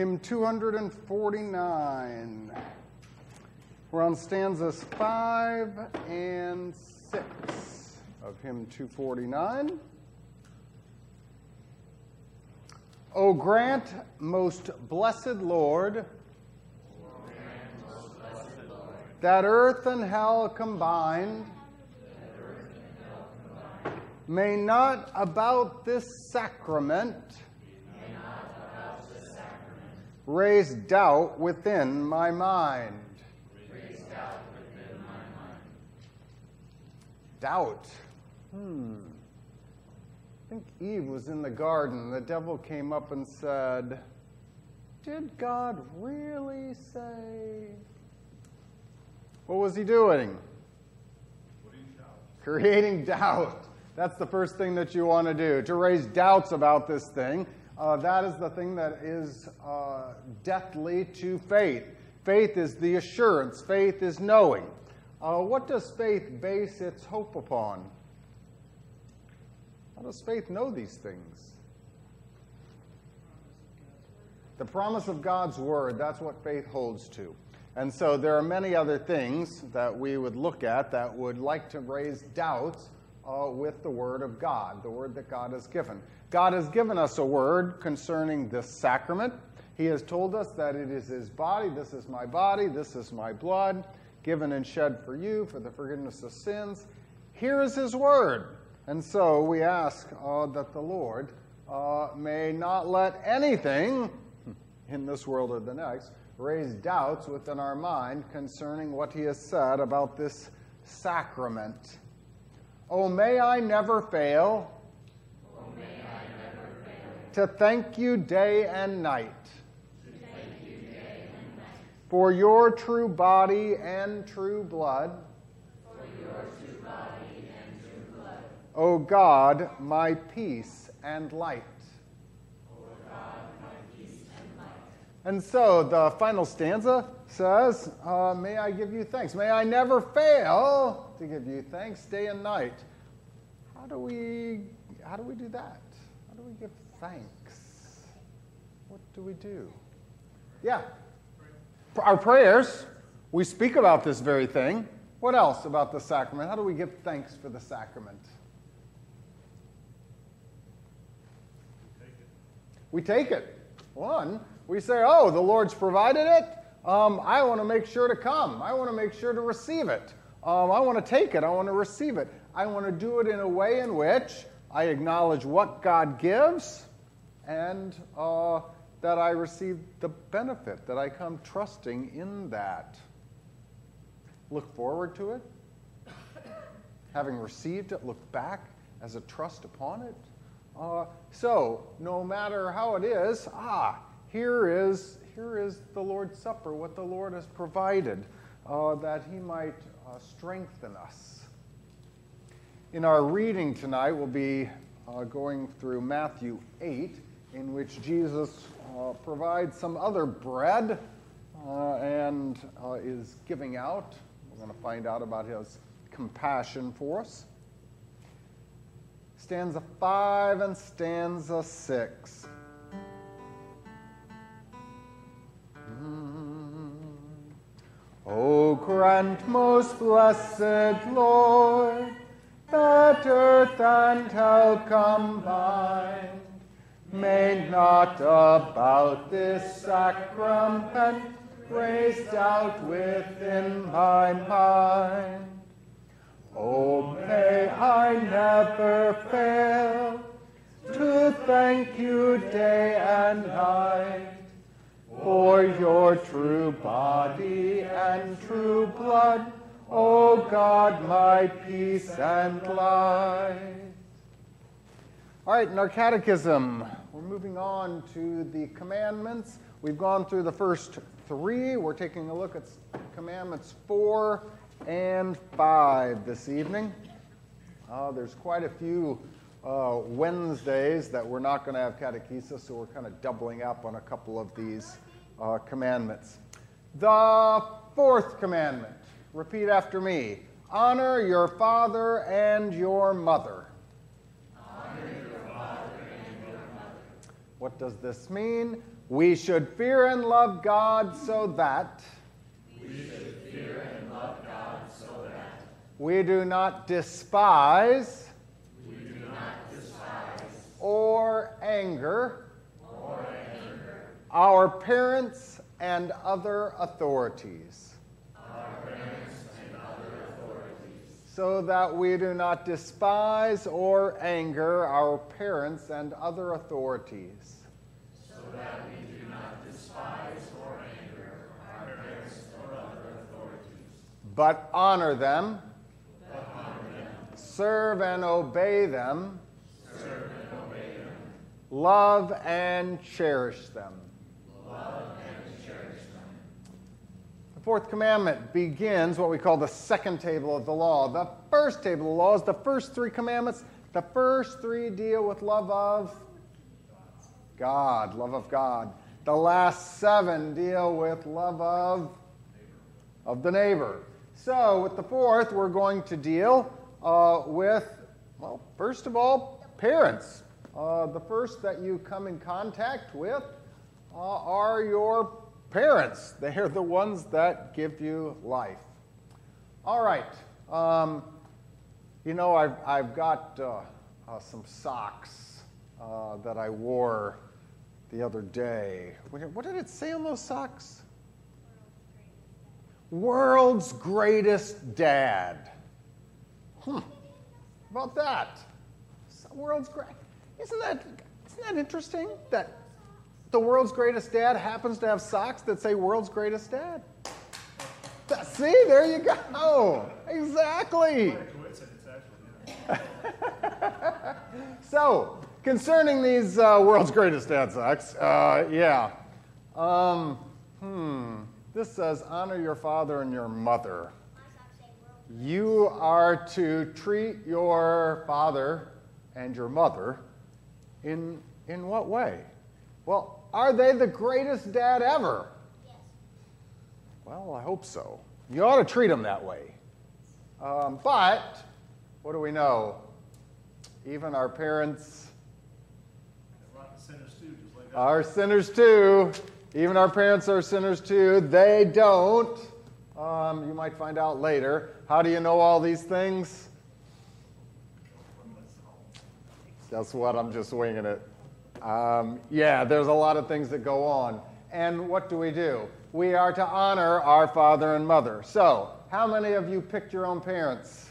hymn 249. We're on stanzas 5 and 6 of hymn 249. O grant, most blessed Lord, that earth and hell combined may not about this sacrament raise doubt within my mind. Doubt. Hmm. I think Eve was in the garden. The devil came up and said, Did God really say? What was he doing? Creating doubt. That's the first thing that you want to do, to raise doubts about this thing. Uh, that is the thing that is uh, deathly to faith. Faith is the assurance, faith is knowing. Uh, what does faith base its hope upon? How does faith know these things? The promise of God's word, that's what faith holds to. And so there are many other things that we would look at that would like to raise doubts uh, with the word of God, the word that God has given. God has given us a word concerning this sacrament. He has told us that it is His body, this is my body, this is my blood, given and shed for you for the forgiveness of sins. Here is His word. And so we ask uh, that the Lord uh, may not let anything in this world or the next raise doubts within our mind concerning what He has said about this sacrament. Oh, may I never fail, oh, may I never fail. To thank you day and night. For your true body and true blood. O God, my peace and light. And so the final stanza says, uh, May I give you thanks. May I never fail to give you thanks day and night. How do we, how do, we do that? How do we give thanks? What do we do? Yeah. Our prayers, we speak about this very thing. What else about the sacrament? How do we give thanks for the sacrament? We take it. One, we say, oh, the Lord's provided it. Um, I want to make sure to come. I want to make sure to receive it. Um, I want to take it. I want to receive it. I want to do it in a way in which I acknowledge what God gives and uh, that I receive the benefit, that I come trusting in that. Look forward to it. Having received it, look back as a trust upon it. Uh, so, no matter how it is, ah, here is, here is the Lord's Supper, what the Lord has provided, uh, that He might uh, strengthen us. In our reading tonight, we'll be uh, going through Matthew 8, in which Jesus uh, provides some other bread uh, and is giving out. We're going to find out about His compassion for us stanza 5 and stanza 6. O grant, most blessed Lord, that earth and hell combined may not about this sacrament raise doubt within my mind. Oh, may I never fail to thank you day and night for your true body and true blood, O God, my peace and light. All right, in our catechism, we're moving on to the commandments. We've gone through the first three. We're taking a look at commandments four and 5 this evening. Uh, there's quite a few uh, Wednesdays that we're not going to have catechesis, so we're kind of doubling up on a couple of these uh, commandments. The fourth commandment, repeat after me honor your father and your mother. What does this mean? We should fear and love God so that we should fear and love God so that we do not despise we do not despise or anger our parents and other authorities. and other authorities, So that we do not despise or anger our parents and other authorities. so that we do not despise or anger our parents or other authorities, but honor them, but honor them, serve and obey them, serve and obey them, love and cherish them. The fourth commandment begins what we call the second table of the law. The first table of the law is the first three commandments. The first three deal with love of God, love of God. The last seven deal with love of, of the neighbor. So, with the fourth, we're going to deal uh, with, well, first of all, parents. Uh, the first that you come in contact with are your parents. They are the ones that give you life. All right. Um, you know, I've, I've got uh, uh, some socks uh, that I wore the other day. What what did it say on those socks? World's greatest dad. Hmm. About that. World's great. Isn't that isn't that interesting that the world's greatest dad happens to have socks that say world's greatest dad? See, there you go. Exactly. so, concerning these uh, world's greatest dad socks, uh, yeah. Um, hmm. This says, honor your father and your mother. You are to treat your father and your mother in, in what way? Well, are they the greatest dad ever? Yes. Well, I hope so. You ought to treat them that way. Um, but, what do we know? Even our parents sinners too, like are sinners too. Even our parents are sinners too. They don't. Um, you might find out later. How do you know all these things? Guess what? I'm just winging it. Um, yeah, there's a lot of things that go on. And what do we do? We are to honor our father and mother. So, how many of you picked your own parents?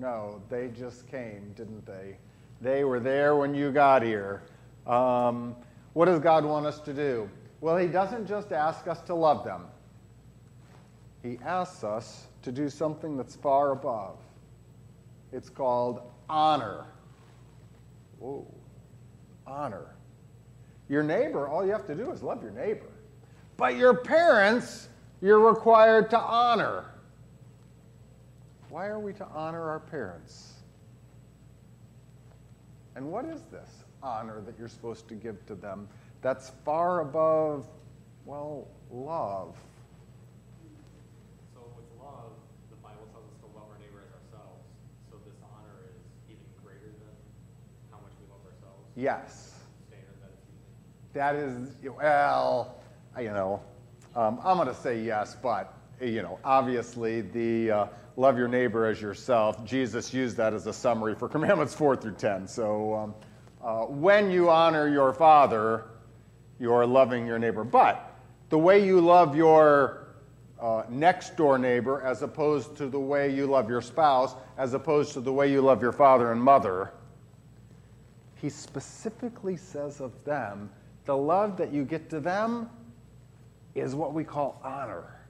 No, they just came, didn't they? They were there when you got here. Um, what does God want us to do? Well, He doesn't just ask us to love them, He asks us to do something that's far above. It's called honor. Whoa, honor. Your neighbor, all you have to do is love your neighbor. But your parents, you're required to honor. Why are we to honor our parents? And what is this honor that you're supposed to give to them that's far above, well, love? So with love, the Bible tells us to love our neighbor as ourselves. So this honor is even greater than how much we love ourselves. Yes. That. Is, well, you know, um, I'm going to say yes, but, you know, obviously the uh, love your neighbor as yourself, Jesus used that as a summary for commandments 4 through 10. So um, uh, when you honor your father, you're loving your neighbor. But the way you love your uh, next door neighbor, as opposed to the way you love your spouse, as opposed to the way you love your father and mother, he specifically says of them, the love that you get to them is what we call honor.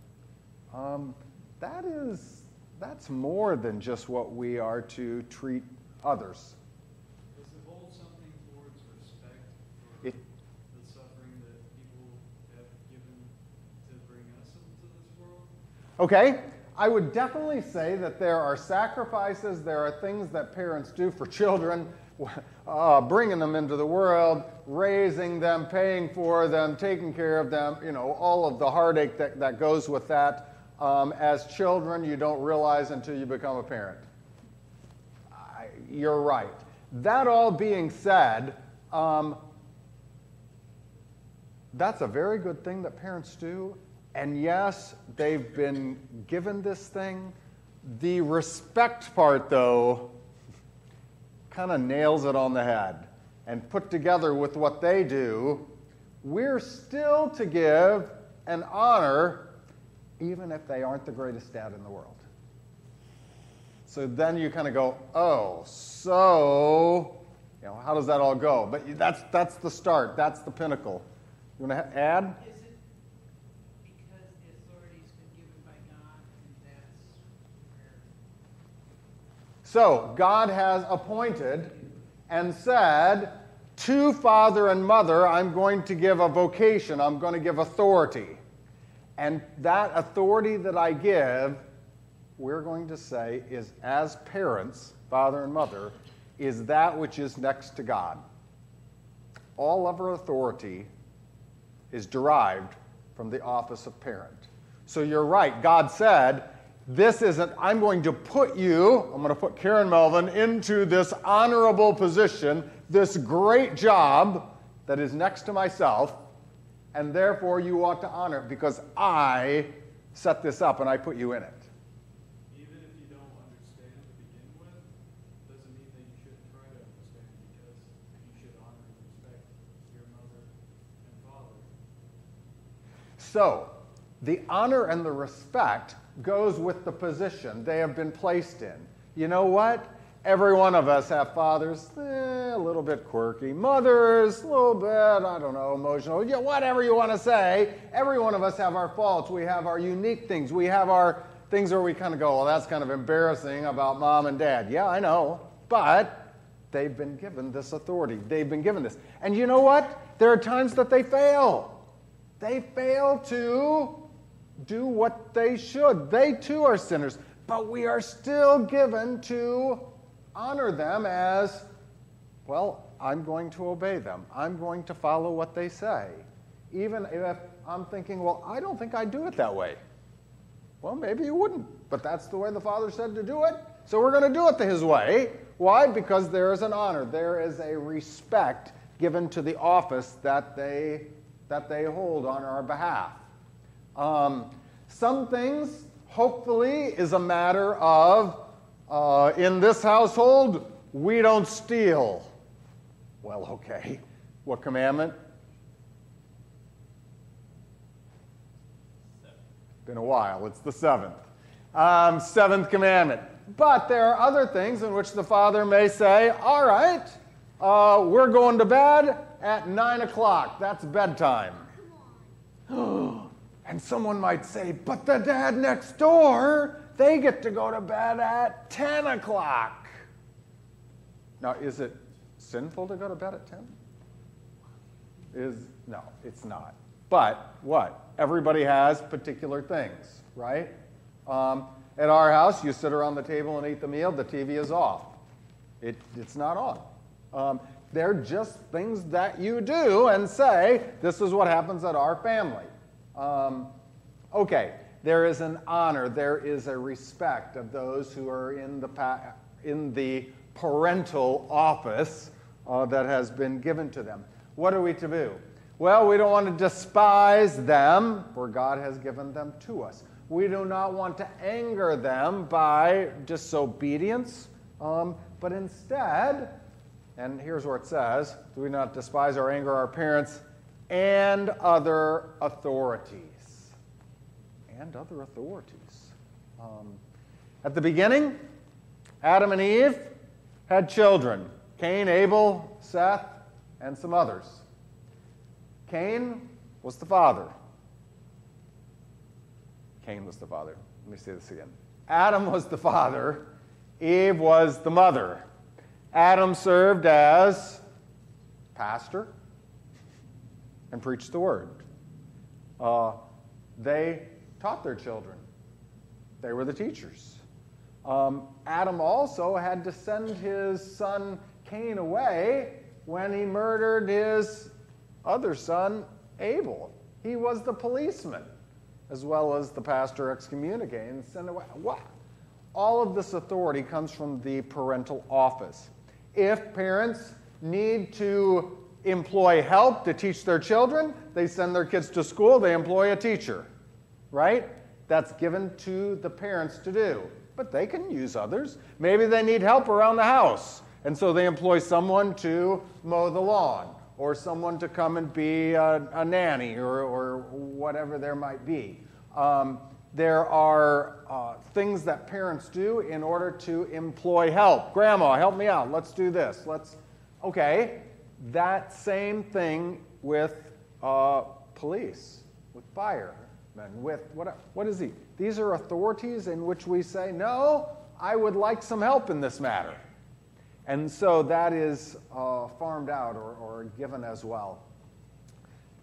Um, that is, that's more than just what we are to treat others. Does it hold something towards respect for It, the suffering that people have given to bring us into this world? Okay, I would definitely say that there are sacrifices, there are things that parents do for children, uh, bringing them into the world, raising them, paying for them, taking care of them, you know, all of the heartache that, that goes with that. Um, as children, you don't realize until you become a parent. I, you're right. that all being said, um, that's a very good thing that parents do. And yes, they've been given this thing. The respect part, though, kind of nails it on the head. And put together with what they do, we're still to give and honor even if they aren't the greatest dad in the world. So then you kind of go, oh, so, you know, how does that all go? But that's, that's the start, that's the pinnacle. You want to add? Is it because the authority's been given by God and that's where? So, God has appointed and said, to father and mother, I'm going to give a vocation, I'm going to give authority. And that authority that I give, we're going to say, is as parents, father and mother, is that which is next to God. All of our authority is derived from the office of parent. So you're right. God said, This isn't, I'm going to put you, I'm going to put Karen Melvin into this honorable position, this great job that is next to myself, and therefore you ought to honor it because I set this up and I put you in it. Even if you don't understand to begin with, doesn't mean that you shouldn't try to understand because you should honor and respect your mother and father. So, the honor and the respect goes with the position they have been placed in. You know what? Every one of us have fathers, eh, a little bit quirky, mothers, a little bit, I don't know, emotional, yeah, whatever you want to say. Every one of us have our faults. We have our unique things. We have our things where we kind of go, well, that's kind of embarrassing about mom and dad. Yeah, I know. But they've been given this authority. They've been given this. And you know what? There are times that they fail. They fail to do what they should. They too are sinners, but we are still given to honor them as well, I'm going to obey them. I'm going to follow what they say. Even if I'm thinking, well, I don't think I'd do it that way. Well, maybe you wouldn't, but that's the way the Father said to do it. So we're going to do it his way. Why? Because there is an honor, there is a respect given to the office that they, that they hold on our behalf. Um, some things, hopefully, is a matter of uh, in this household, we don't steal. Well, okay. What commandment? Been a while. It's the seventh. Um, seventh commandment. But there are other things in which the father may say, all right, uh, we're going to bed at 9 o'clock. That's bedtime. and someone might say, but the dad next door, they get to go to bed at 10 o'clock. Now, is it sinful to go to bed at 10? Is no, it's not. But what? Everybody has particular things, right? Um, at our house, you sit around the table and eat the meal, the TV is off. It, it's not on. Um, they're just things that you do and say, this is what happens at our family. Um, okay, there is an honor, there is a respect of those who are in the, pa- in the parental office uh, that has been given to them. What are we to do? Well, we don't want to despise them, for God has given them to us. We do not want to anger them by disobedience, um, but instead, and here's where it says, do we not despise or anger our parents and other authorities? And other authorities. Um, at the beginning, Adam and Eve had children Cain, Abel, Seth, and some others. Cain was the father. Cain was the father. Let me say this again. Adam was the father, Eve was the mother. Adam served as pastor and preached the word. Uh, they taught their children, they were the teachers. Um, Adam also had to send his son Cain away when he murdered his other son, Abel. He was the policeman, as well as the pastor excommunicated and sent away. What? All of this authority comes from the parental office. If parents need to employ help to teach their children, they send their kids to school, they employ a teacher, right? That's given to the parents to do. But they can use others. Maybe they need help around the house, and so they employ someone to mow the lawn or someone to come and be a, a nanny or, or whatever there might be. Um, there are uh, things that parents do in order to employ help. Grandma, help me out. Let's do this. Let's. Okay, that same thing with uh, police, with firemen, with what? What is he? These are authorities in which we say, no, I would like some help in this matter. And so that is uh, farmed out or, or given as well.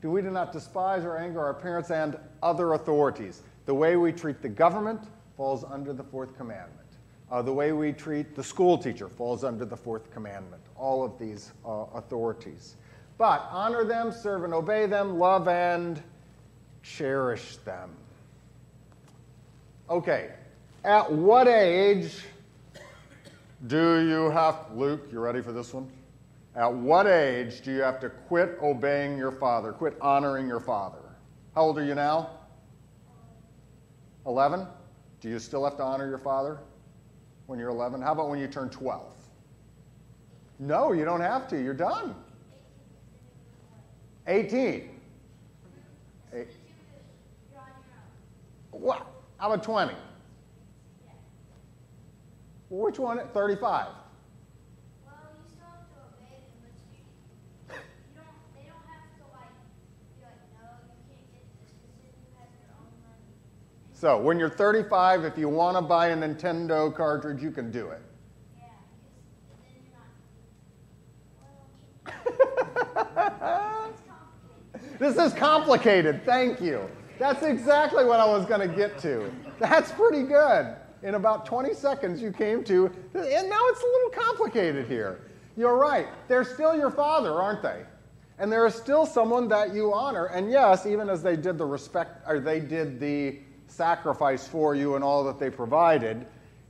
Do we do not despise or anger our parents and other authorities? The way we treat the government falls under the fourth commandment. Uh, the way we treat the school teacher falls under the fourth commandment. All of these uh, authorities. But honor them, serve and obey them, love and cherish them. Okay, at what age do you have, Luke, you ready for this one? At what age do you have to quit obeying your father, quit honoring your father? How old are you now? 11? Do you still have to honor your father when you're 11? How about when you turn 12? No, you don't have to. You're done. 18. Eight. What? How about 20? Which one? 35. Well, you still have to obey them, but you, you don't, they don't have to like, be like, no, you can't get this because you have your own money. So when you're 35, if you want to buy a Nintendo cartridge, you can do it. Yeah, because then you're not, well, it's complicated. This is complicated. Thank you. That's exactly what I was going to get to. That's pretty good. In about 20 seconds, you came to, and now it's a little complicated here. You're right. They're still your father, aren't they? And there is still someone that you honor. And yes, even as they did the respect, or they did the sacrifice for you and all that they provided,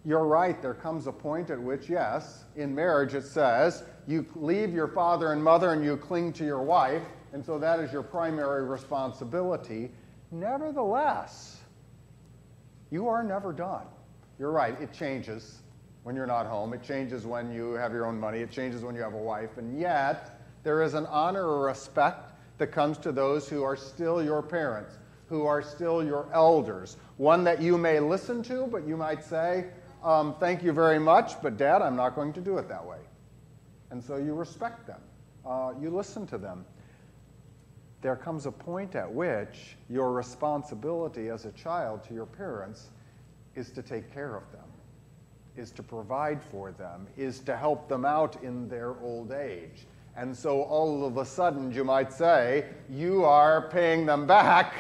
you're right. There comes a point at which, yes, in marriage it says you leave your father and mother and you cling to your wife, and so that is your primary responsibility. Nevertheless, you are never done. You're right, it changes when you're not home. It changes when you have your own money. It changes when you have a wife. And yet, there is an honor or respect that comes to those who are still your parents, who are still your elders. One that you may listen to, but you might say, um, Thank you very much, but Dad, I'm not going to do it that way. And so you respect them, uh, you listen to them there comes a point at which your responsibility as a child to your parents is to take care of them, is to provide for them, is to help them out in their old age. And so all of a sudden, you might say, you are paying them back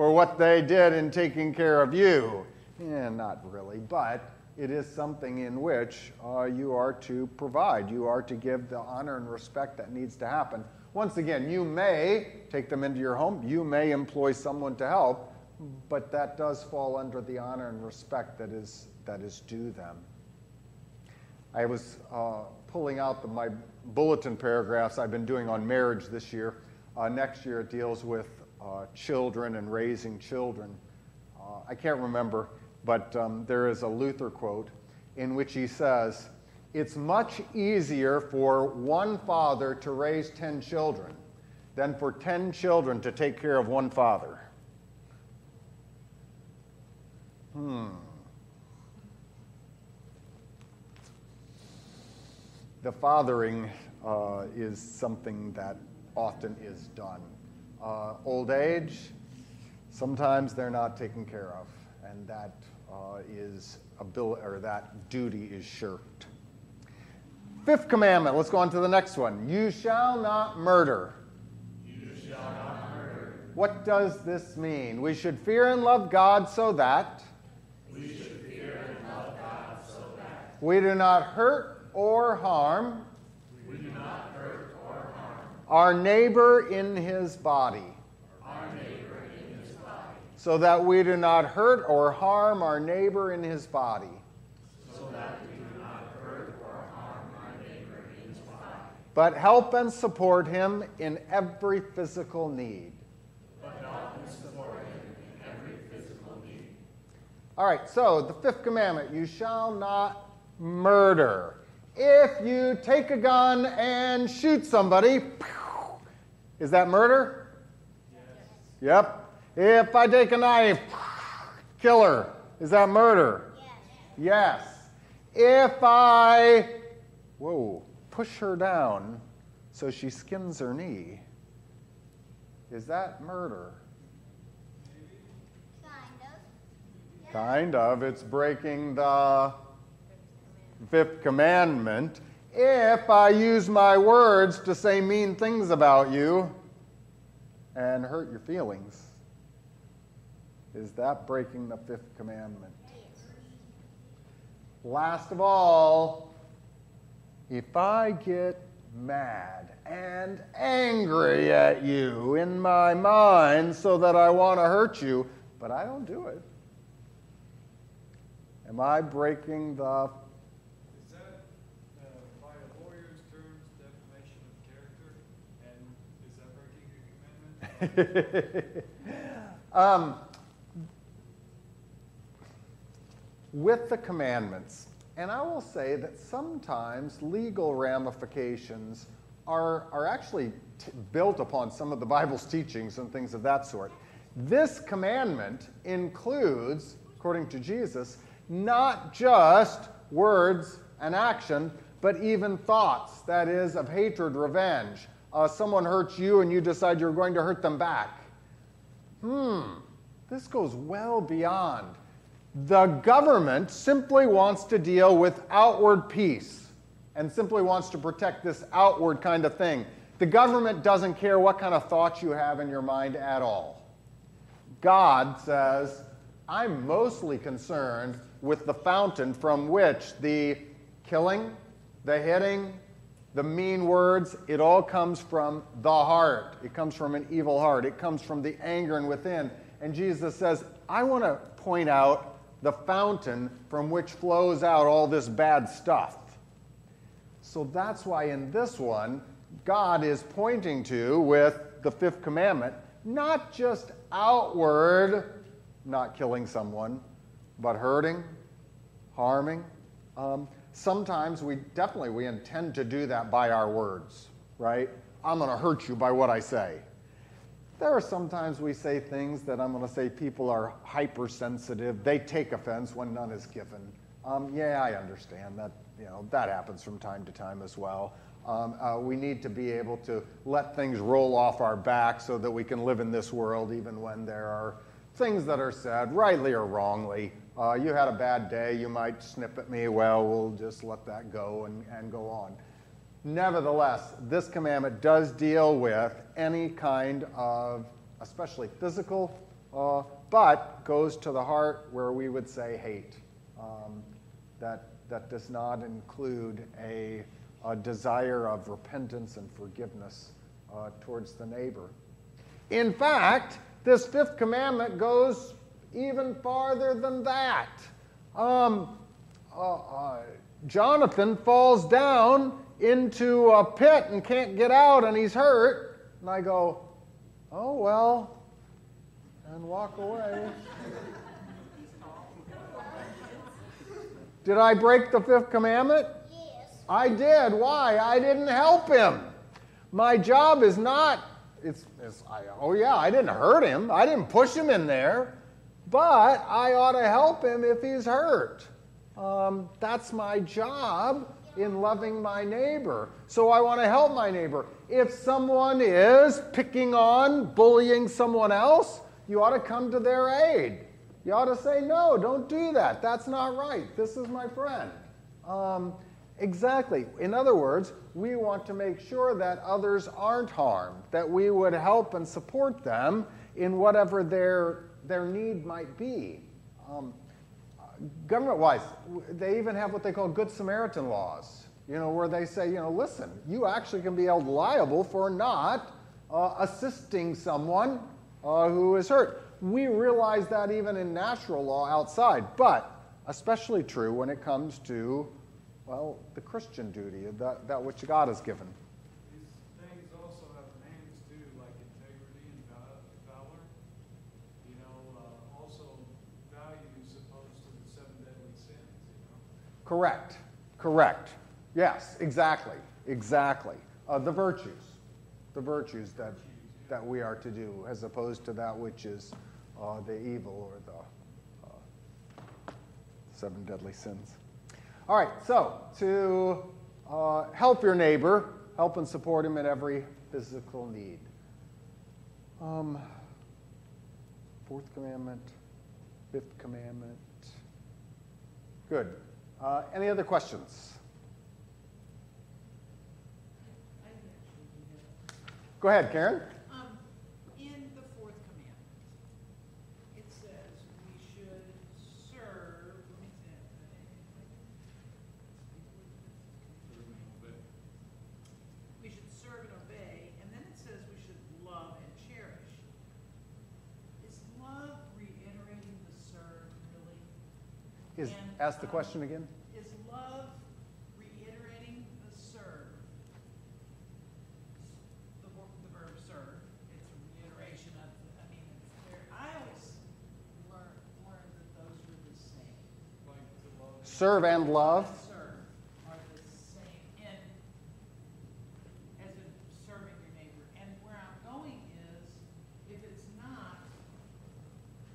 for what they did in taking care of you. Yeah, not really, but it is something in which uh, you are to provide. You are to give the honor and respect that needs to happen once again, you may take them into your home, you may employ someone to help, but that does fall under the honor and respect that is, that is due them. I was uh, pulling out the, my bulletin paragraphs I've been doing on marriage this year. Uh, next year it deals with uh, children and raising children. Uh, I can't remember, but um, there is a Luther quote in which he says, it's much easier for one father to raise 10 children than for 10 children to take care of one father. Hmm. The fathering uh, is something that often is done. Uh, old age, sometimes they're not taken care of, and that uh, is ability or that duty is shirked. Fifth commandment, let's go on to the next one. You shall not murder. You shall not murder. What does this mean? We should fear and love God so that we should fear and love God so that we do not hurt or harm we do not hurt or harm our neighbor in his body. in his body. So that we do not hurt or harm our neighbor in his body. So but help and support him in every physical need. All right, so the fifth commandment you shall not murder. If you take a gun and shoot somebody, is that murder? Yes. Yep. If I take a knife, kill her, is that murder? Yes. Yes. If I, whoa, push her down so she skins her knee, is that murder? Kind of. Kind of. It's breaking the fifth commandment. If I use my words to say mean things about you and hurt your feelings, is that breaking the fifth commandment? Last of all, if I get mad and angry at you in my mind so that I want to hurt you, but I don't do it, am I breaking the Is that, uh, by a lawyer's terms, defamation of character? And is that breaking a commandment? um, with the commandments, and I will say that sometimes legal ramifications are, are actually t- built upon some of the Bible's teachings and things of that sort. This commandment includes, according to Jesus, not just words and action, but even thoughts, that is, of hatred, revenge. Uh, someone hurts you and you decide you're going to hurt them back. Hmm, this goes well beyond. The government simply wants to deal with outward peace and simply wants to protect this outward kind of thing. The government doesn't care what kind of thoughts you have in your mind at all. God says, I'm mostly concerned with the fountain from which the killing, the hitting, the mean words, it all comes from the heart. It comes from an evil heart. It comes from the anger and within. And Jesus says, I want to point out the fountain from which flows out all this bad stuff. So that's why in this one, God is pointing to, with the fifth commandment, not just outward, not killing someone, but hurting, harming. Um, sometimes we definitely we intend to do that by our words, right? I'm going to hurt you by what I say. There are sometimes we say things that I'm going to say people are hypersensitive. They take offense when none is given. Um, yeah, I understand that. You know that happens from time to time as well. Um, uh, we need to be able to let things roll off our back so that we can live in this world even when there are things that are said, rightly or wrongly. Uh, you had a bad day, you might snip at me. Well, we'll just let that go and, and go on. Nevertheless, this commandment does deal with any kind of, especially physical, uh, but goes to the heart where we would say hate. Um, that, that does not include a, a desire of repentance and forgiveness uh, towards the neighbor. In fact, this fifth commandment goes even farther than that. Um, uh, uh, Jonathan falls down into a pit and can't get out and he's hurt. And I go, oh, well, and walk away. Did I break the fifth commandment? Yes. I did. Why? I didn't help him. My job is not, it's, it's I, oh yeah, I didn't hurt him. I didn't push him in there. But I ought to help him if he's hurt. Um, that's my job in loving my neighbor. So I want to help my neighbor. If someone is picking on, bullying someone else, you ought to come to their aid. You ought to say, no, don't do that. That's not right. This is my friend. Um, exactly. In other words, we want to make sure that others aren't harmed, that we would help and support them in whatever their, their need might be. Um, government wise, they even have what they call Good Samaritan laws, you know, where they say, you know, listen, you actually can be held liable for not uh, assisting someone uh, who is hurt. We realize that even in natural law outside, but especially true when it comes to, well, the Christian duty, that, that which God has given. Correct. Correct. Yes, exactly. Exactly. Uh, the virtues. The virtues that, that we are to do, as opposed to that which is uh, the evil or the uh, seven deadly sins. All right, so to uh, help your neighbor, help and support him in every physical need. Um, fourth commandment, fifth commandment. Good. Uh, any other questions? Go ahead, Karen. Um, in the fourth commandment, it says we should serve, let me see. We should serve and obey, and then it says we should love and cherish. Is love reiterating the serve, really? Is, And, ask the um, question again. Is love reiterating the serve? The, wo- the verb serve, it's a reiteration of, I mean, it's there, I always learn, learned that those were the same. Like to love. Serve and love. And Serve are the same in, as in serving your neighbor. And where I'm going is, if it's not,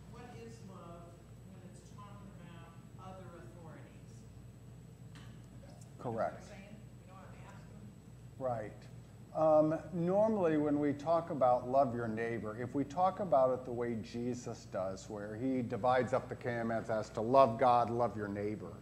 what is love when it's talking about other authorities? You know what Correct. I'm saying? You know what I'm asking? Right. Um, normally, when we talk about love your neighbor, if we talk about it the way Jesus does, where he divides up the commandments as to love God, love your neighbor,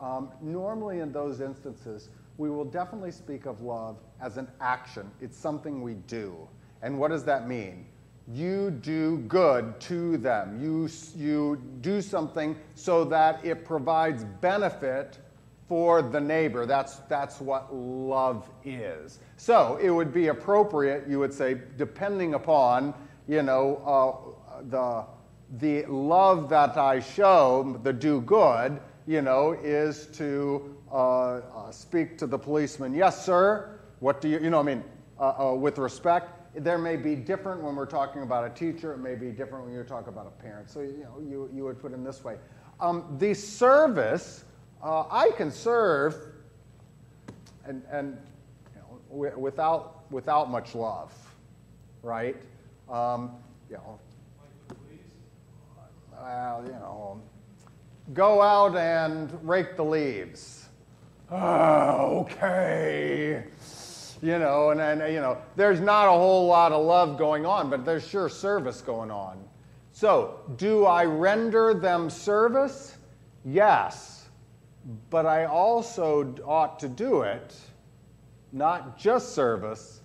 um, normally in those instances, we will definitely speak of love as an action. It's something we do. And what does that mean? You do good to them. You, you do something so that it provides benefit for the neighbor. That's, that's what love is. So it would be appropriate, you would say, depending upon, you know, uh, the, the love that I show, the do good, you know, is to uh, uh, speak to the policeman, yes, sir. What do you, you know, I mean, uh, uh, with respect. There may be different when we're talking about a teacher. It may be different when you're talking about a parent. So, you know, you, you would put in this way. Um, the service, uh, I can serve and, and you know, wi- without, without much love, right? Um, you know, well, you know, go out and rake the leaves. Ah, okay. You know, and then, you know, there's not a whole lot of love going on, but there's sure service going on. So, do I render them service? Yes. But I also ought to do it, not just service,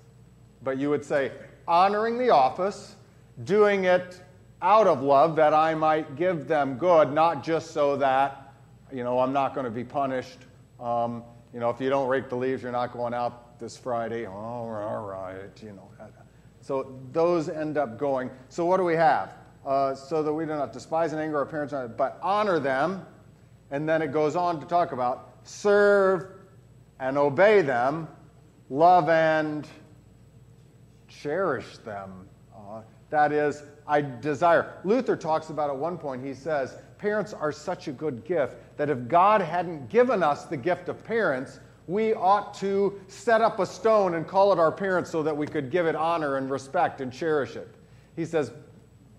but you would say honoring the office, doing it out of love that I might give them good, not just so that, you know, I'm not going to be punished. Um, you know, if you don't rake the leaves, you're not going out this Friday. All right, you know. So those end up going. So what do we have? Uh, so that we do not despise and anger our parents, but honor them. And then it goes on to talk about serve and obey them, love and cherish them. Uh, that is, I desire. Luther talks about at one point, he says, parents are such a good gift that if God hadn't given us the gift of parents, we ought to set up a stone and call it our parents so that we could give it honor and respect and cherish it. He says,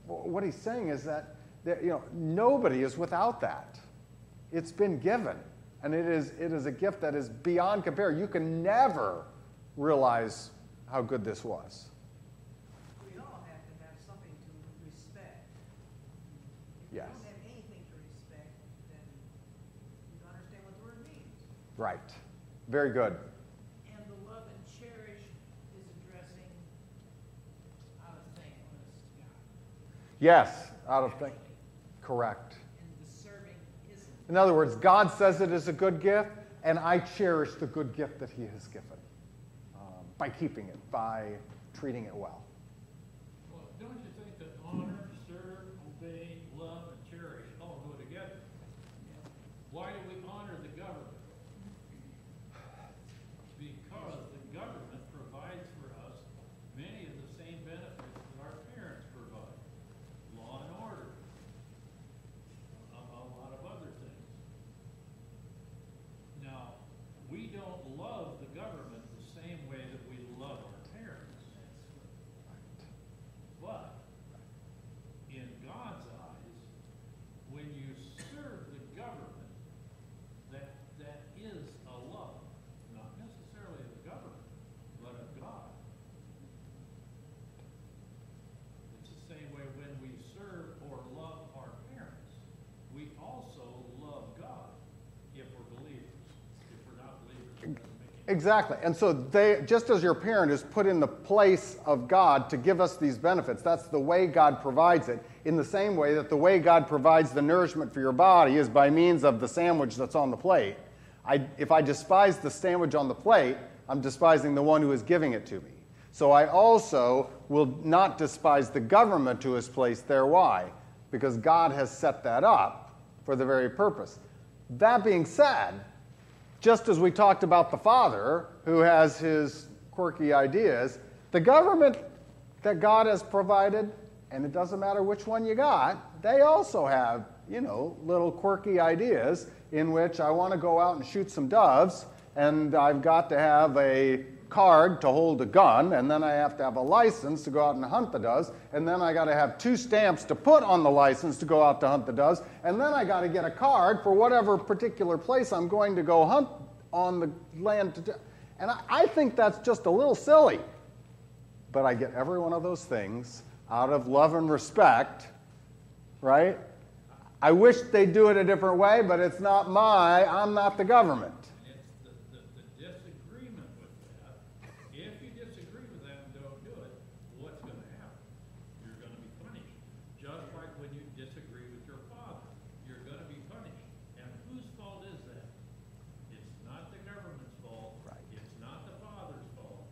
what he's saying is that, that you know, nobody is without that. It's been given. And it is, it is a gift that is beyond compare. You can never realize how good this was. We all have to have something to respect. If Yes. you don't have anything to respect, then you don't understand what the word means. Right. Very good. And the love and cherish is addressing out of thankfulness to God. Yes, out of thing. Correct. And the serving isn't. In other words, God says it is a good gift, and I cherish the good gift that He has given um, by keeping it, by treating it well. Well, don't you think that honor, serve, obey, love, and cherish all go together? Why do we honor the government? Because the government provides for us many of the same benefits that our parents provide. Law and order, a, a lot of other things. Exactly. And so they just as your parent is put in the place of God to give us these benefits, that's the way God provides it. In the same way that the way God provides the nourishment for your body is by means of the sandwich that's on the plate. I, if I despise the sandwich on the plate, I'm despising the one who is giving it to me. So I also will not despise the government who has placed there. Why? Because God has set that up for the very purpose. That being said, just as we talked about the father who has his quirky ideas, the government that God has provided, and it doesn't matter which one you got, they also have, you know, little quirky ideas in which I want to go out and shoot some doves, and I've got to have a card to hold a gun, and then I have to have a license to go out and hunt the does, and then I got to have two stamps to put on the license to go out to hunt the does, and then I got to get a card for whatever particular place I'm going to go hunt on the land to do. And I, I think that's just a little silly. But I get every one of those things out of love and respect, right? I wish they'd do it a different way, but it's not my, I'm not the government. And it's the, the, the disagreement with that. If you disagree with that and don't do it, what's gonna happen? You're gonna be punished. Just like when you disagree with your father, you're gonna be punished. And whose fault is that? It's not the government's fault. Right. It's not the father's fault.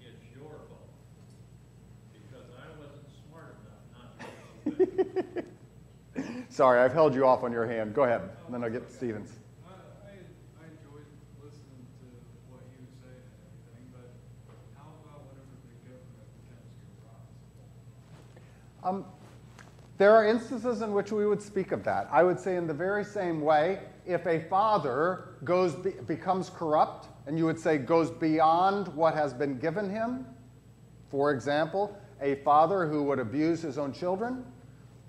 It's your fault. Because I wasn't smart enough not to disobey. Sorry, I've held you off on your hand. Go ahead, and then I'll get to Stevens. Um, there are instances in which we would speak of that. I would say, in the very same way, if a father goes be, becomes corrupt, and you would say goes beyond what has been given him, for example, a father who would abuse his own children,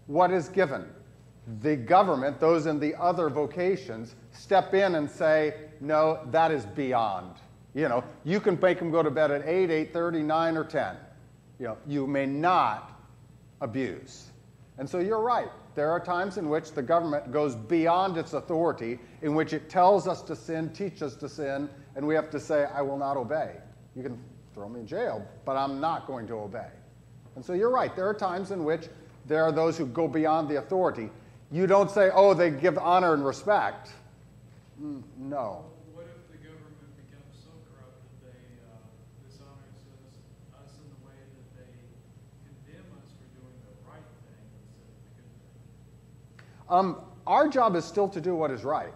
what is given? The government, those in the other vocations, step in and say, no, that is beyond. You know, you can make them go to bed at 8, 8.30, 9, or 10. You know, you may not abuse. And so you're right. There are times in which the government goes beyond its authority, in which it tells us to sin, teaches us to sin, and we have to say, I will not obey. You can throw me in jail, but I'm not going to obey. And so you're right. There are times in which there are those who go beyond the authority. You don't say, oh, they give honor and respect. Mm, No. What if the government becomes so corrupt that they uh, dishonors us, us in the way that they condemn us for doing the right thing instead of the good thing? Um, our job is still to do what is right.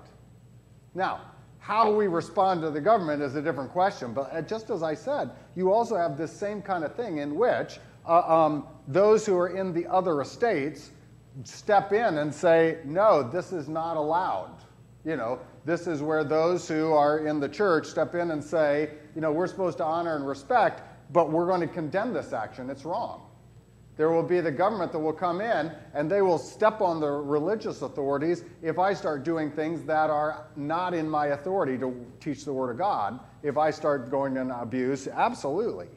Now, how we respond to the government is a different question, but uh, just as I said, you also have this same kind of thing in which uh, um, those who are in the other estates step in and say, no, this is not allowed. You know, this is where those who are in the church step in and say, you know, we're supposed to honor and respect, but we're going to condemn this action. It's wrong. There will be the government that will come in and they will step on the religious authorities if I start doing things that are not in my authority to teach the Word of God. If I start going in abuse, absolutely.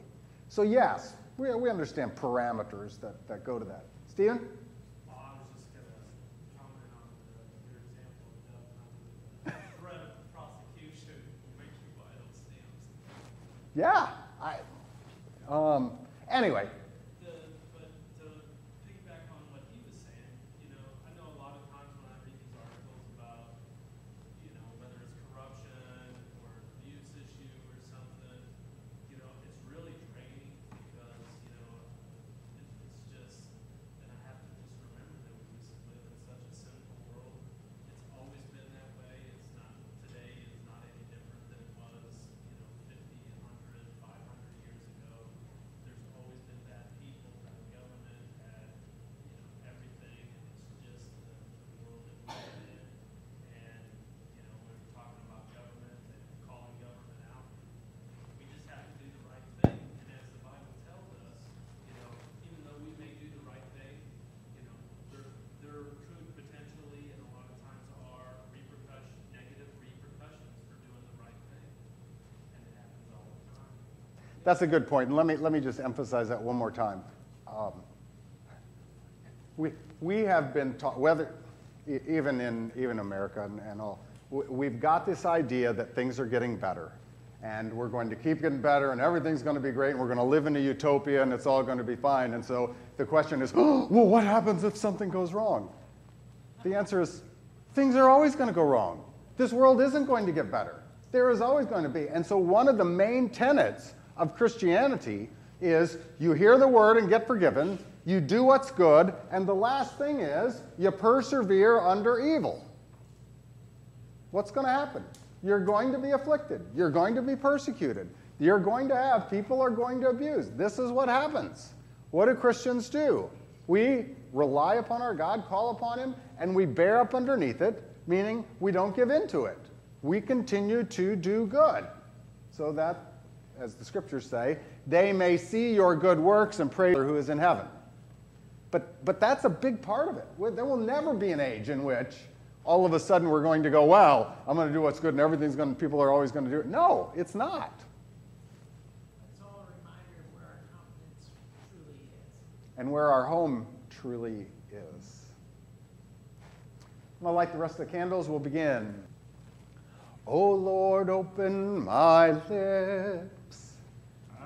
So, yes, we, we understand parameters that, that go to that. Stephen? Well, I was just gonna comment on the, your example of the, the threat of prosecution will make you buy those stamps. Yeah. I, um, anyway, The, but to piggyback on what he was saying, you know, I know a lot of times when I read these articles about, you know, whether it's corruption or abuse issue or something, you know, it's really draining because, you know, it, it's just, and I have to just remember that we just live in such a sinful world. It's always been that way. It's not, today is not any different than it was, you know, 50, 100, 500 years ago. There's always been bad people, bad government, bad, you know, everything. It's just the, the world that we live in. And, you know, when we're talking about government and calling government out, we just have to do the right thing. And as the Bible tells us, you know, even though we may do the right thing, you know, there, there could potentially, and a lot of times are repercussion, negative repercussions for doing the right thing. And it happens all the time. That's a good point. And let me, let me just emphasize that one more time. Um, we, we have been taught, whether, even in even America and, and all, we- we've got this idea that things are getting better. and we're going to keep getting better and everything's going to be great and we're going to live in a utopia and it's all going to be fine. And so the question is, oh, well, what happens if something goes wrong? The answer is things are always going to go wrong. This world isn't going to get better. There is always going to be. And so one of the main tenets of Christianity is you hear the word and get forgiven, you do what's good, and the last thing is you persevere under evil. What's going to happen? You're going to be afflicted. You're going to be persecuted. You're going to have people are going to abuse. This is what happens. What do Christians do? We rely upon our God, call upon Him, and we bear up underneath it, meaning we don't give in to it. We continue to do good. So that, as the scriptures say, they may see your good works and praise for who is in heaven. But, but that's a big part of it. There will never be an age in which all of a sudden we're going to go, well, I'm going to do what's good and everything's going to, people are always going to do it. No, it's not. It's all a reminder of where our confidence truly is. And where our home truly is. Well, like the rest of the candles, we'll begin. O Lord, open my lips. And my mouth will declare your praise.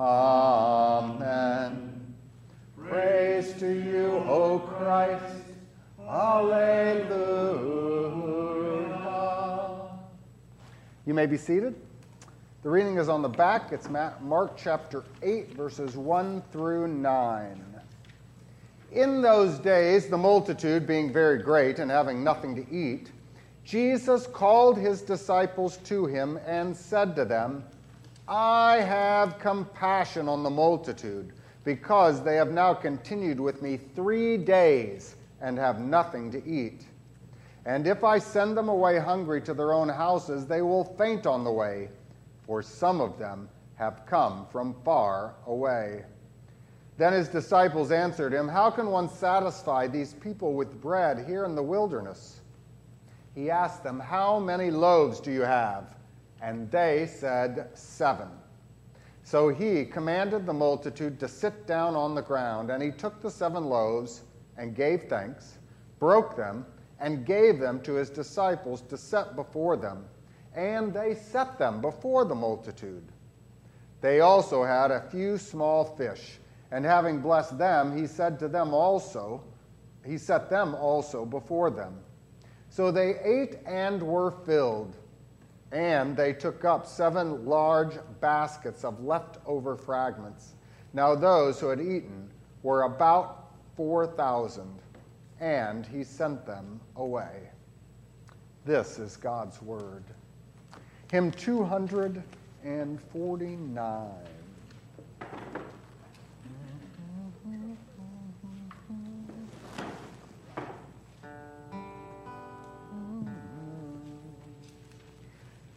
Amen. Praise to you, O Christ. Alleluia. You may be seated. The reading is on the back. It's Mark chapter 8, verses 1 through 9. In those days, the multitude being very great and having nothing to eat, Jesus called his disciples to him and said to them, I have compassion on the multitude, because they have now continued with me three days and have nothing to eat. And if I send them away hungry to their own houses, they will faint on the way, for some of them have come from far away. Then his disciples answered him, How can one satisfy these people with bread here in the wilderness? He asked them, How many loaves do you have? And they said, Seven. So he commanded the multitude to sit down on the ground, and he took the seven loaves and gave thanks, broke them, and gave them to his disciples to set before them. And they set them before the multitude. They also had a few small fish. And having blessed them, he said to them also, he set them also before them. So they ate and were filled. And they took up seven large baskets of leftover fragments. Now those who had eaten were about 4,000, and he sent them away. This is God's word. Hymn 249.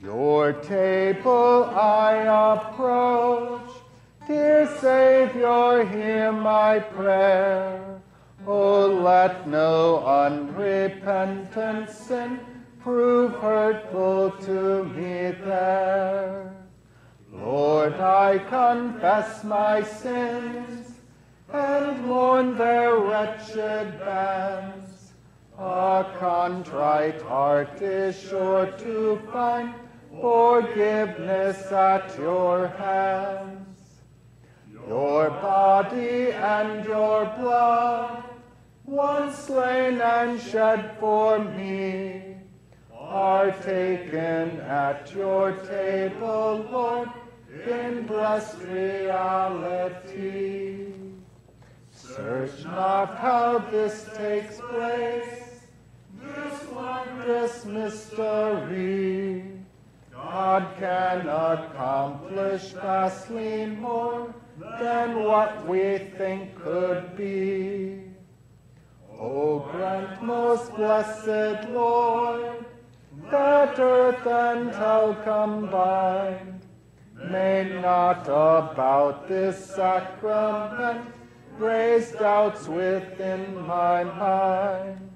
Your table I approach, dear Savior, hear my prayer. Oh, let no unrepentant sin prove hurtful to me there. Lord, I confess my sins and mourn their wretched bands. A contrite heart is sure to find forgiveness at your hands. Your body and your blood, once slain and shed for me, are taken at your table, Lord, in blessed reality. Search not how this takes place, this wondrous mystery. God can accomplish vastly more than what we think could be. O grant, most blessed Lord, that earth and hell combined May not about this sacrament raise doubts within my mind.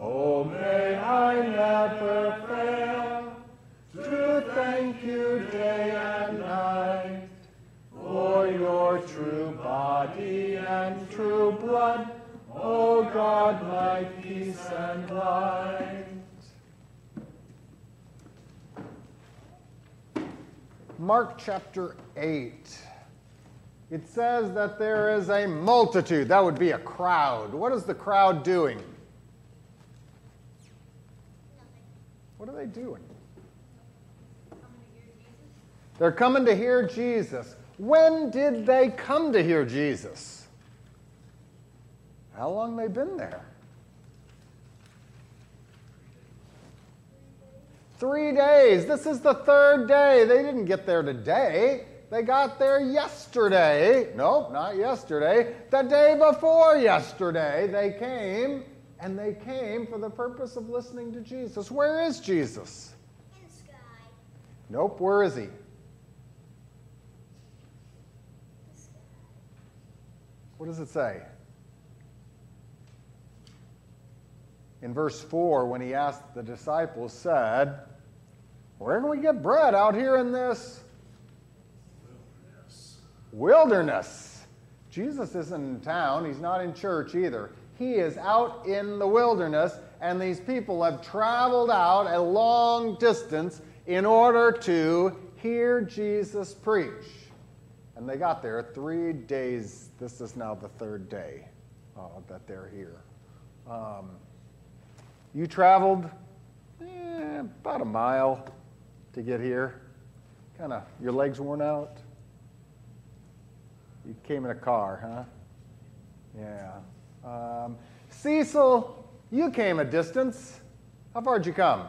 Oh, may I never fail to thank you day and night for your true body and true blood, O God, my peace and light. Mark chapter 8. It says that there is a multitude. That would be a crowd. What is the crowd doing? What are they doing? They're coming to hear Jesus. When did they come to hear Jesus? How long they been there? Three days. This is the third day. They didn't get there today. They got there yesterday. Nope, not yesterday. The day before yesterday, they came, and they came for the purpose of listening to Jesus. Where is Jesus? In the sky. Nope, where is he? The sky. What does it say? In verse 4, when he asked the disciples, said, Where can we get bread out here in this wilderness? Jesus isn't in town. He's not in church either. He is out in the wilderness, and these people have traveled out a long distance in order to hear Jesus preach. And they got there three days. This is now the third day uh, that they're here. Um, you traveled eh, about a mile to get here. Kind of, your legs worn out? You came in a car, huh? Yeah. Um, Cecil, you came a distance. How far did you come?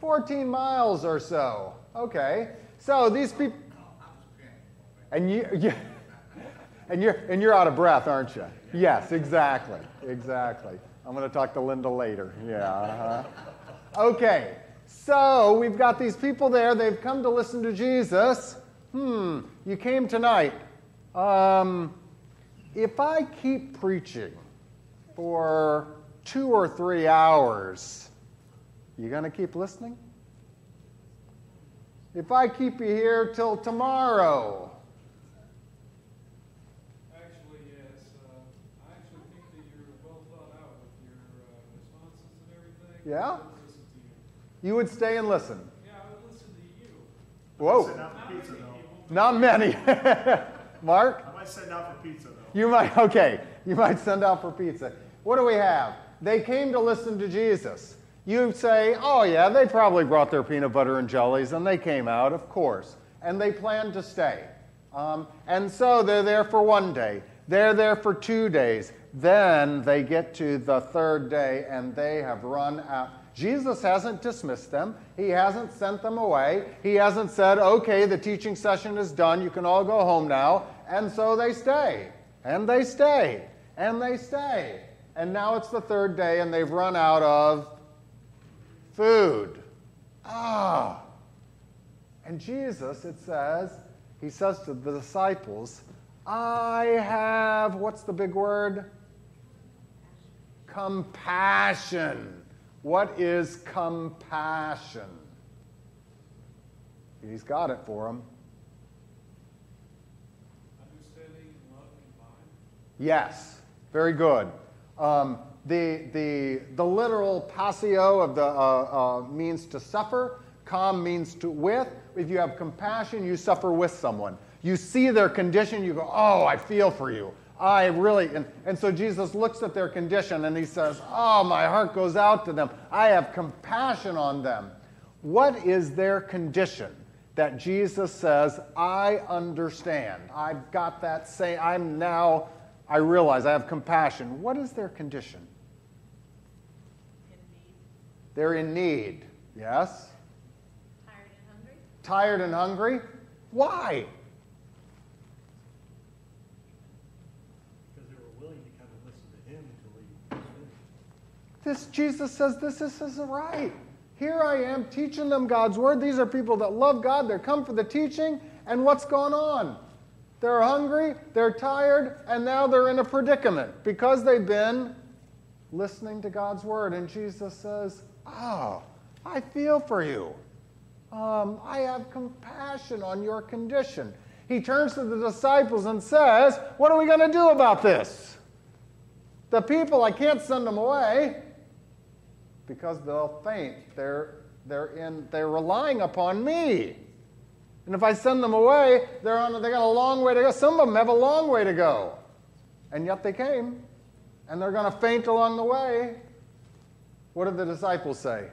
14 miles or so. Okay. So these people. And you, you, and you're and you're out of breath, aren't you? Yes, exactly, exactly. I'm going to talk to Linda later. Yeah. Uh-huh. Okay. So we've got these people there. They've come to listen to Jesus. Hmm. You came tonight. Um, if I keep preaching for two or three hours, you going to keep listening? If I keep you here till tomorrow, Actually, yes, uh, I actually think that you're well thought out with your, uh, responses and everything. Yeah? I would listen to you. you would stay and listen. Yeah, I would listen to you. Whoa. Send out for pizza, though. Not many. Mark, I might send out for pizza, though. you might, okay, you might send out for pizza. What do we have? They came to listen to Jesus. You say, oh, yeah, they probably brought their peanut butter and jellies, and they came out, of course. And they planned to stay. Um, and so they're there for one day. They're there for two days. Then they get to the third day, and they have run out. Jesus hasn't dismissed them. He hasn't sent them away. He hasn't said, okay, the teaching session is done. You can all go home now. And so they stay, and they stay, and they stay. And now it's the third day, and they've run out of food. Ah. And Jesus, it says, he says to the disciples, I have, what's the big word? Compassion. What is compassion? He's got it for him. Understanding love combined. Yes, very good. Um, the, the, the literal passio of the uh, uh, means to suffer. Com means to with. If you have compassion, you suffer with someone. You see their condition, you go, oh, I feel for you. I really, and, and so Jesus looks at their condition and he says, oh, my heart goes out to them. I have compassion on them. What is their condition that Jesus says, I understand? I've got that say, I'm now, I realize I have compassion. What is their condition? in need, They're in need. Yes? Tired and hungry? Tired and hungry? Why? Because they were willing to kind of listen to him until he was finished. This Jesus says this, this isn't right. Here I am teaching them God's word. These are people that love God. They're come for the teaching. And what's going on? They're hungry, they're tired, and now they're in a predicament because they've been listening to God's word. And Jesus says, Oh, I feel for you. Um, I have compassion on your condition. He turns to the disciples and says, What are we going to do about this? The people, I can't send them away because they'll faint. They're, they're, in, they're relying upon me. And if I send them away, they're on, they got a long way to go. Some of them have a long way to go. And yet they came, and they're going to faint along the way. What did the disciples say?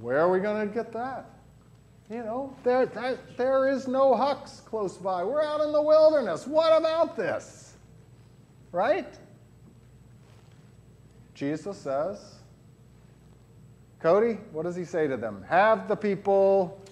Where are we going to get that? You know, there, there, there is no Huck's close by. We're out in the wilderness. What about this? Right? Jesus says, Cody, what does he say to them? Have the people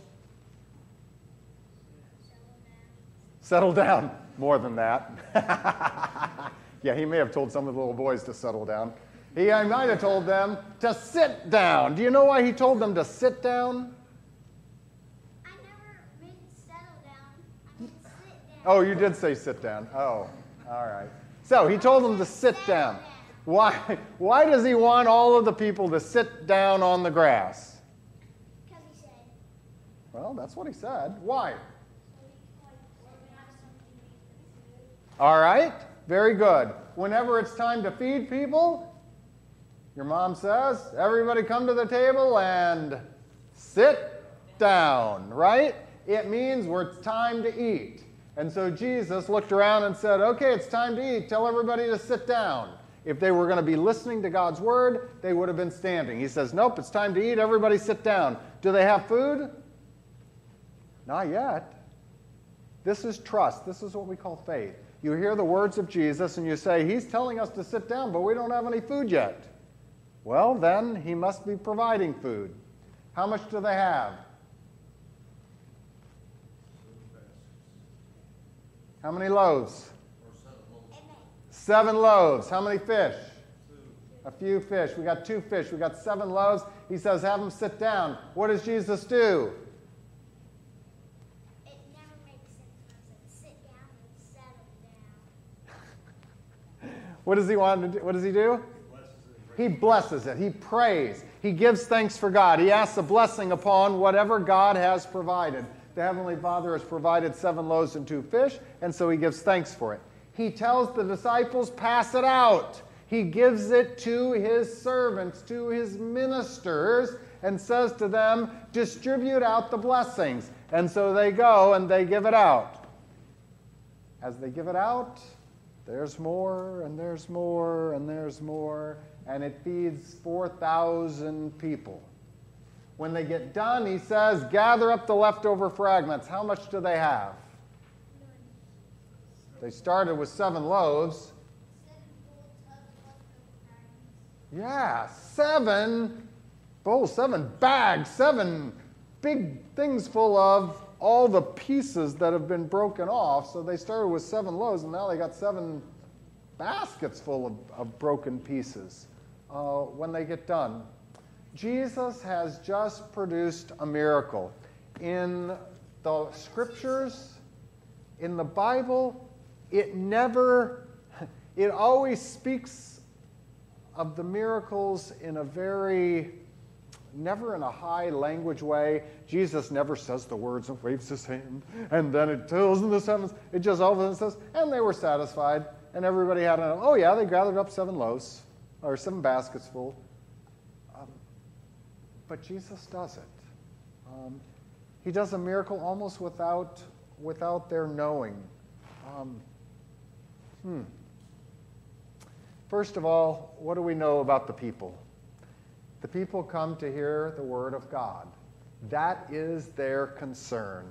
settle down. More than that. yeah, he may have told some of the little boys to settle down. He might have told them to sit down. Do you know why he told them to sit down? I never meant settle down. I sit down. Oh, you did say sit down. Oh, all right. So he told them to sit down. Why, why does he want all of the people to sit down on the grass? Because he said, Well, that's what he said. Why? so we can like organize something to eat that's good. All right, very good. Whenever it's time to feed people, your mom says, everybody come to the table and sit down, right? It means we're it's time to eat. And so Jesus looked around and said, okay, it's time to eat. Tell everybody to sit down. If they were going to be listening to God's word, they would have been standing. He says, nope, it's time to eat. Everybody sit down. Do they have food? Not yet. This is trust. This is what we call faith. You hear the words of Jesus and you say, He's telling us to sit down, but we don't have any food yet. Well, then He must be providing food. How much do they have? How many loaves? Seven loaves. How many fish? A few fish. We got two fish. We got seven loaves. He says, Have them sit down. What does Jesus do? It never makes sense sit down and settle down. What does he want to do? What does he do? He blesses it. He prays. He gives thanks for God. He asks a blessing upon whatever God has provided. The Heavenly Father has provided seven loaves and two fish, and so he gives thanks for it. He tells the disciples, pass it out. He gives it to his servants, to his ministers, and says to them, distribute out the blessings. And so they go and they give it out. As they give it out, there's more, and there's more, and there's more, and it feeds 4,000 people. When they get done, he says, gather up the leftover fragments. How much do they have? They started with seven loaves. Yeah, seven bowls, seven bags, seven big things full of all the pieces that have been broken off. So they started with seven loaves, and now they got seven baskets full of, of broken pieces uh, when they get done. Jesus has just produced a miracle. In the scriptures, in the Bible, it never, it always speaks of the miracles in a very, never in a high language way. Jesus never says the words and waves his hand, and then it tells in the heavens. It just all of a sudden says, and they were satisfied, and everybody had an, oh yeah, they gathered up seven loaves, or seven baskets full. Um, but Jesus does it. Um, he does a miracle almost without, without their knowing. Um, hmm. First of all, what do we know about the people? The people come to hear the word of God. That is their concern.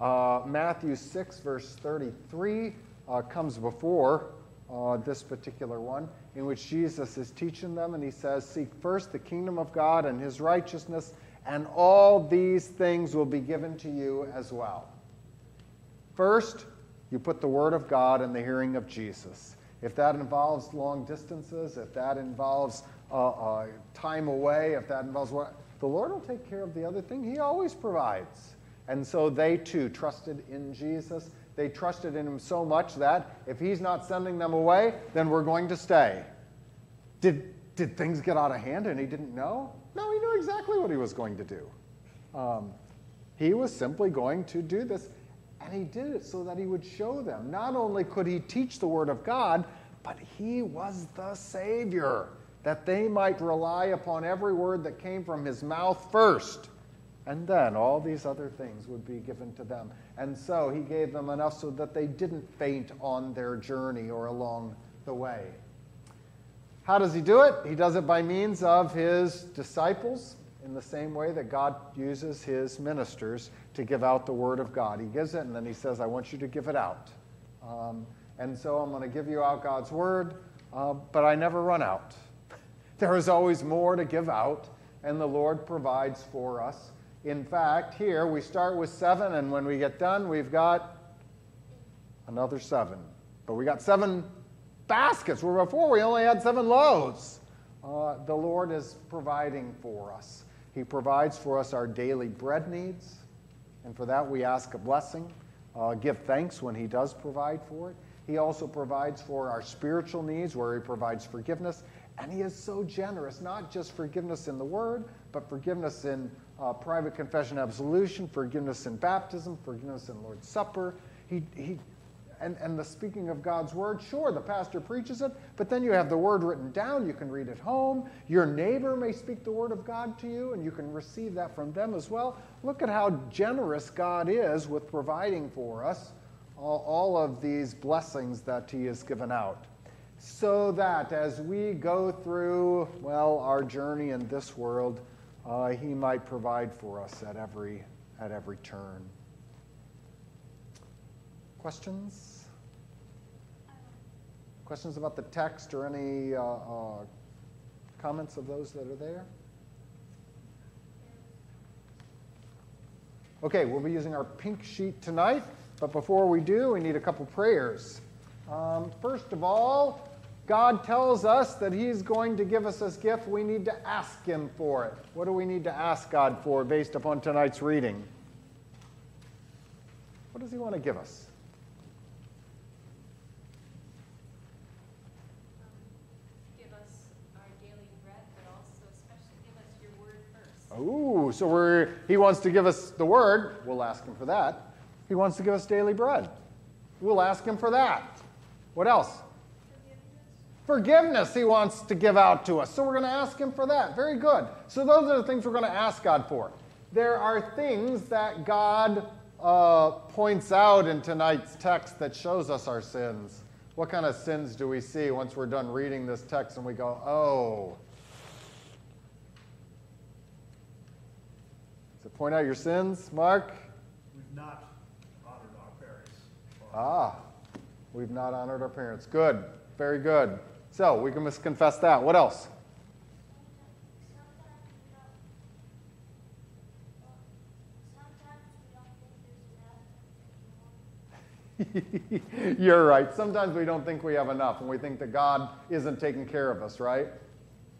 Uh, Matthew 6, verse 33, uh, comes before uh, this particular one, in which Jesus is teaching them, and he says, Seek first the kingdom of God and his righteousness, and all these things will be given to you as well. First, you put the word of God in the hearing of Jesus. if that involves long distances, if that involves uh, uh, time away, if that involves what, the Lord will take care of the other thing. He always provides. And so they too trusted in Jesus. They trusted in him so much that if he's not sending them away, then we're going to stay. Did, did things get out of hand and he didn't know? No, he knew exactly what he was going to do. Um, he was simply going to do this, and he did it so that he would show them. Not only could he teach the Word of God, but he was the Savior, that they might rely upon every word that came from his mouth first. And then all these other things would be given to them. And so he gave them enough so that they didn't faint on their journey or along the way. How does he do it? He does it by means of his disciples in the same way that God uses his ministers to give out the word of God. He gives it and then he says, I want you to give it out. Um, and so I'm going to give you out God's word, uh, but I never run out. There is always more to give out, and the Lord provides for us. In fact, here we start with seven, and when we get done, we've got another seven. But we got seven baskets, where before we only had seven loaves. Uh, the Lord is providing for us. He provides for us our daily bread needs, and for that we ask a blessing. Uh, give thanks when He does provide for it. He also provides for our spiritual needs, where He provides forgiveness. And He is so generous, not just forgiveness in the Word, but forgiveness in uh, private confession absolution, forgiveness in baptism, forgiveness in Lord's Supper. He, he and, and the speaking of God's word, sure, the pastor preaches it, but then you have the word written down. You can read it home. Your neighbor may speak the word of God to you, and you can receive that from them as well. Look at how generous God is with providing for us all, all of these blessings that He has given out. So that as we go through, well, our journey in this world, uh, He might provide for us at every, at every turn. Questions? Questions about the text or any uh, uh, comments of those that are there? Okay, we'll be using our pink sheet tonight, but before we do, we need a couple prayers. Um, first of all, God tells us that He's going to give us this gift. We need to ask Him for it. What do we need to ask God for based upon tonight's reading? What does He want to give us? give us our daily bread, but also especially give us your word first. Oh, so we're, he wants to give us the word. We'll ask him for that. He wants to give us daily bread. We'll ask him for that. What else? Forgiveness he wants to give out to us. So we're going to ask him for that. Very good. So those are the things we're going to ask God for. There are things that God uh, points out in tonight's text that shows us our sins. What kind of sins do we see once we're done reading this text and we go, oh, Does it point out your sins, Mark? We've not honored our parents. Ah, we've not honored our parents. Good, very good. So we can confess that. What else? You're right. Sometimes we don't think we have enough, and we think that God isn't taking care of us, right?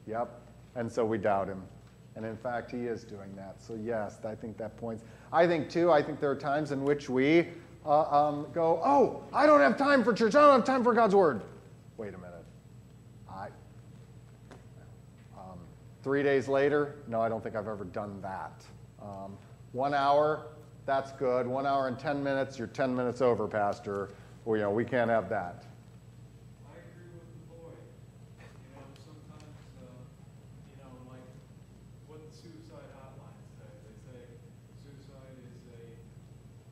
Yep. And so we doubt Him. And in fact, He is doing that. So, yes, I think that points. I think, too, I think there are times in which we uh, um, go, oh, I don't have time for church. I don't have time for God's Word. Wait a minute. I, um, three days later, no, I don't think I've ever done that. Um, one hour, that's good. One hour and 10 minutes, you're 10 minutes over, Pastor. Well, you know, we can't have that. I agree with the boy. You know, sometimes, uh, you know, like what the suicide hotline say, they say suicide is a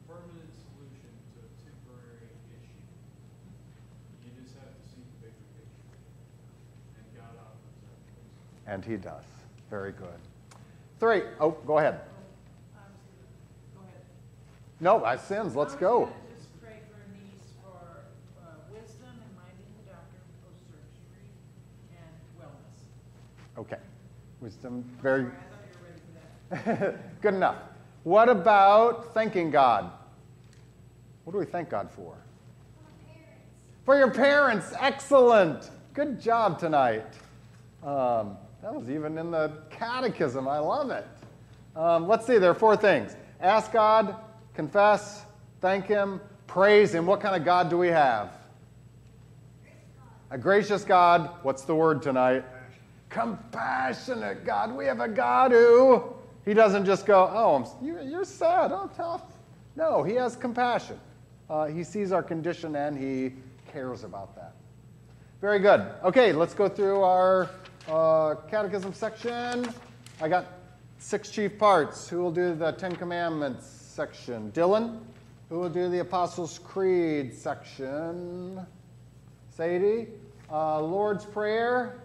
permanent solution to a temporary issue. You just have to see the bigger picture. And God offers that. And he does. Very good. Three. Oh, go ahead. I go ahead. No, I sins. Let's go. gonna just pray for a niece for uh, wisdom and minding the doctor, post-surgery, and wellness. Okay. Wisdom. Very Sorry, I thought you were ready for that. good enough. What about thanking God? What do we thank God for? For your parents, excellent. Good job tonight. Um, that was even in the catechism. I love it. Um, let's see, there are four things ask God, confess, thank Him, praise Him. What kind of God do we have? A gracious God. What's the word tonight? Compassionate God. We have a God who, He doesn't just go, oh, you're sad, oh, tough. No, He has compassion. Uh, he sees our condition and He cares about that. Very good. Okay, let's go through our uh, catechism section. I got six chief parts. Who will do the Ten Commandments section? Dylan. Who will do the Apostles' Creed section? Sadie. Uh, Lord's Prayer.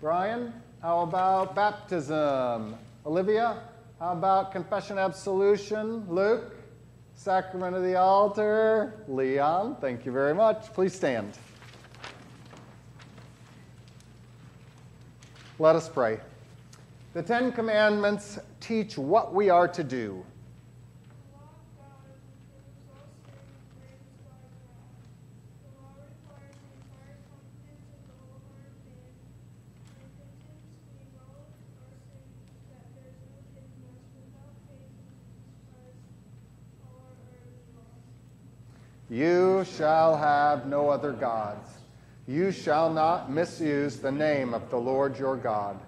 Brian. How about baptism? Olivia. How about confession absolution? Luke. Sacrament of the altar. Leon. Thank you very much. Please stand. Let us pray. The Ten Commandments teach what we are to do. You shall have no other gods. You shall not misuse the name of the Lord your God.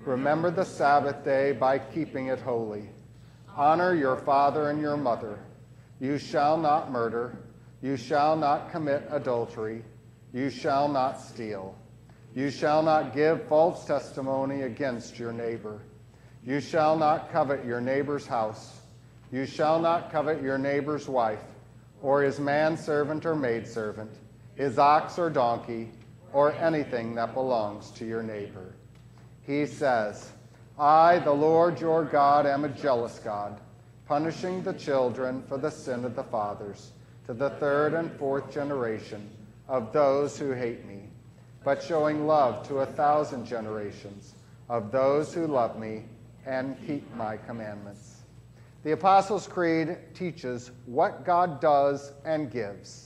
Remember the Sabbath day by keeping it holy. Honor your father and your mother. You shall not murder. You shall not commit adultery. You shall not steal. You shall not give false testimony against your neighbor. You shall not covet your neighbor's house. You shall not covet your neighbor's wife, or his manservant or maidservant his ox or donkey, or anything that belongs to your neighbor. He says, I, the Lord your God, am a jealous God, punishing the children for the sin of the fathers, to the third and fourth generation of those who hate me, but showing love to a thousand generations of those who love me and keep my commandments. The Apostles' Creed teaches what God does and gives.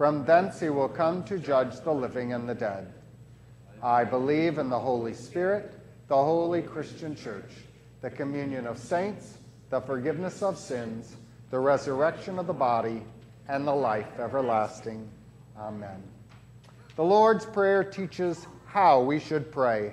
From thence he will come to judge the living and the dead. I believe in the Holy Spirit, the holy Christian church, the communion of saints, the forgiveness of sins, the resurrection of the body, and the life everlasting. Amen. The Lord's Prayer teaches how we should pray.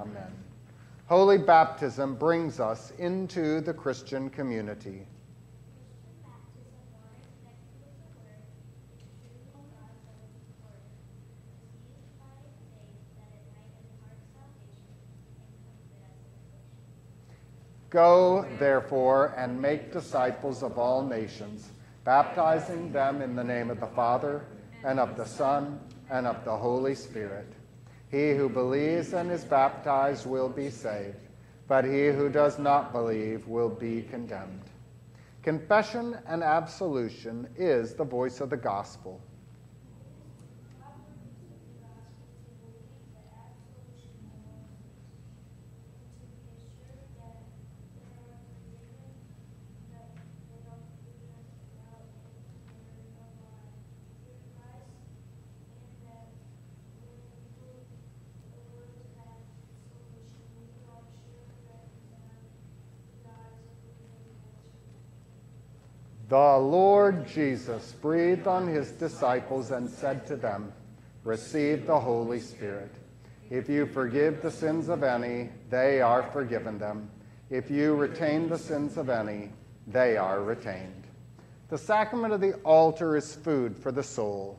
Amen. Holy baptism brings us into the Christian community. Go, therefore, and make disciples of all nations, baptizing them in the name of the Father, and of the Son, and of the Holy Spirit He who believes and is baptized will be saved, but he who does not believe will be condemned. Confession and absolution is the voice of the gospel. The Lord Jesus breathed on his disciples and said to them, Receive the Holy Spirit. If you forgive the sins of any, they are forgiven them. If you retain the sins of any, they are retained. The sacrament of the altar is food for the soul.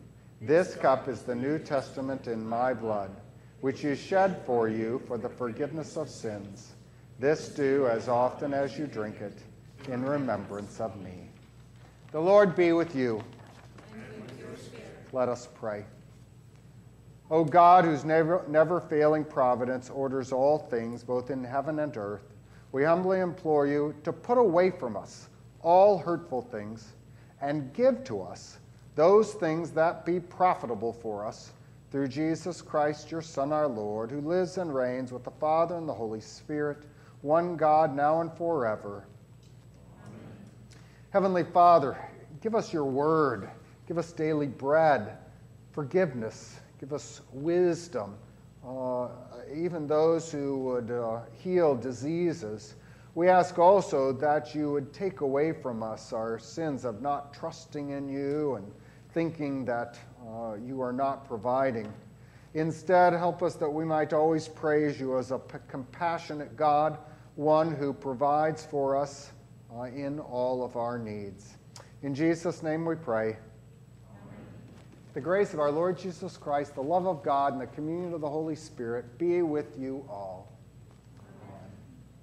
This cup is the New Testament in my blood, which is shed for you for the forgiveness of sins. This do as often as you drink it in remembrance of me. The Lord be with you. Let us pray. O God, whose never, never failing providence orders all things, both in heaven and earth, we humbly implore you to put away from us all hurtful things and give to us those things that be profitable for us through Jesus Christ, your Son, our Lord, who lives and reigns with the Father and the Holy Spirit, one God, now and forever. Amen. Heavenly Father, give us your word, give us daily bread, forgiveness, give us wisdom, uh, even those who would uh, heal diseases. We ask also that you would take away from us our sins of not trusting in you and thinking that uh, you are not providing. Instead, help us that we might always praise you as a p- compassionate God, one who provides for us uh, in all of our needs. In Jesus' name we pray. Amen. The grace of our Lord Jesus Christ, the love of God, and the communion of the Holy Spirit be with you all.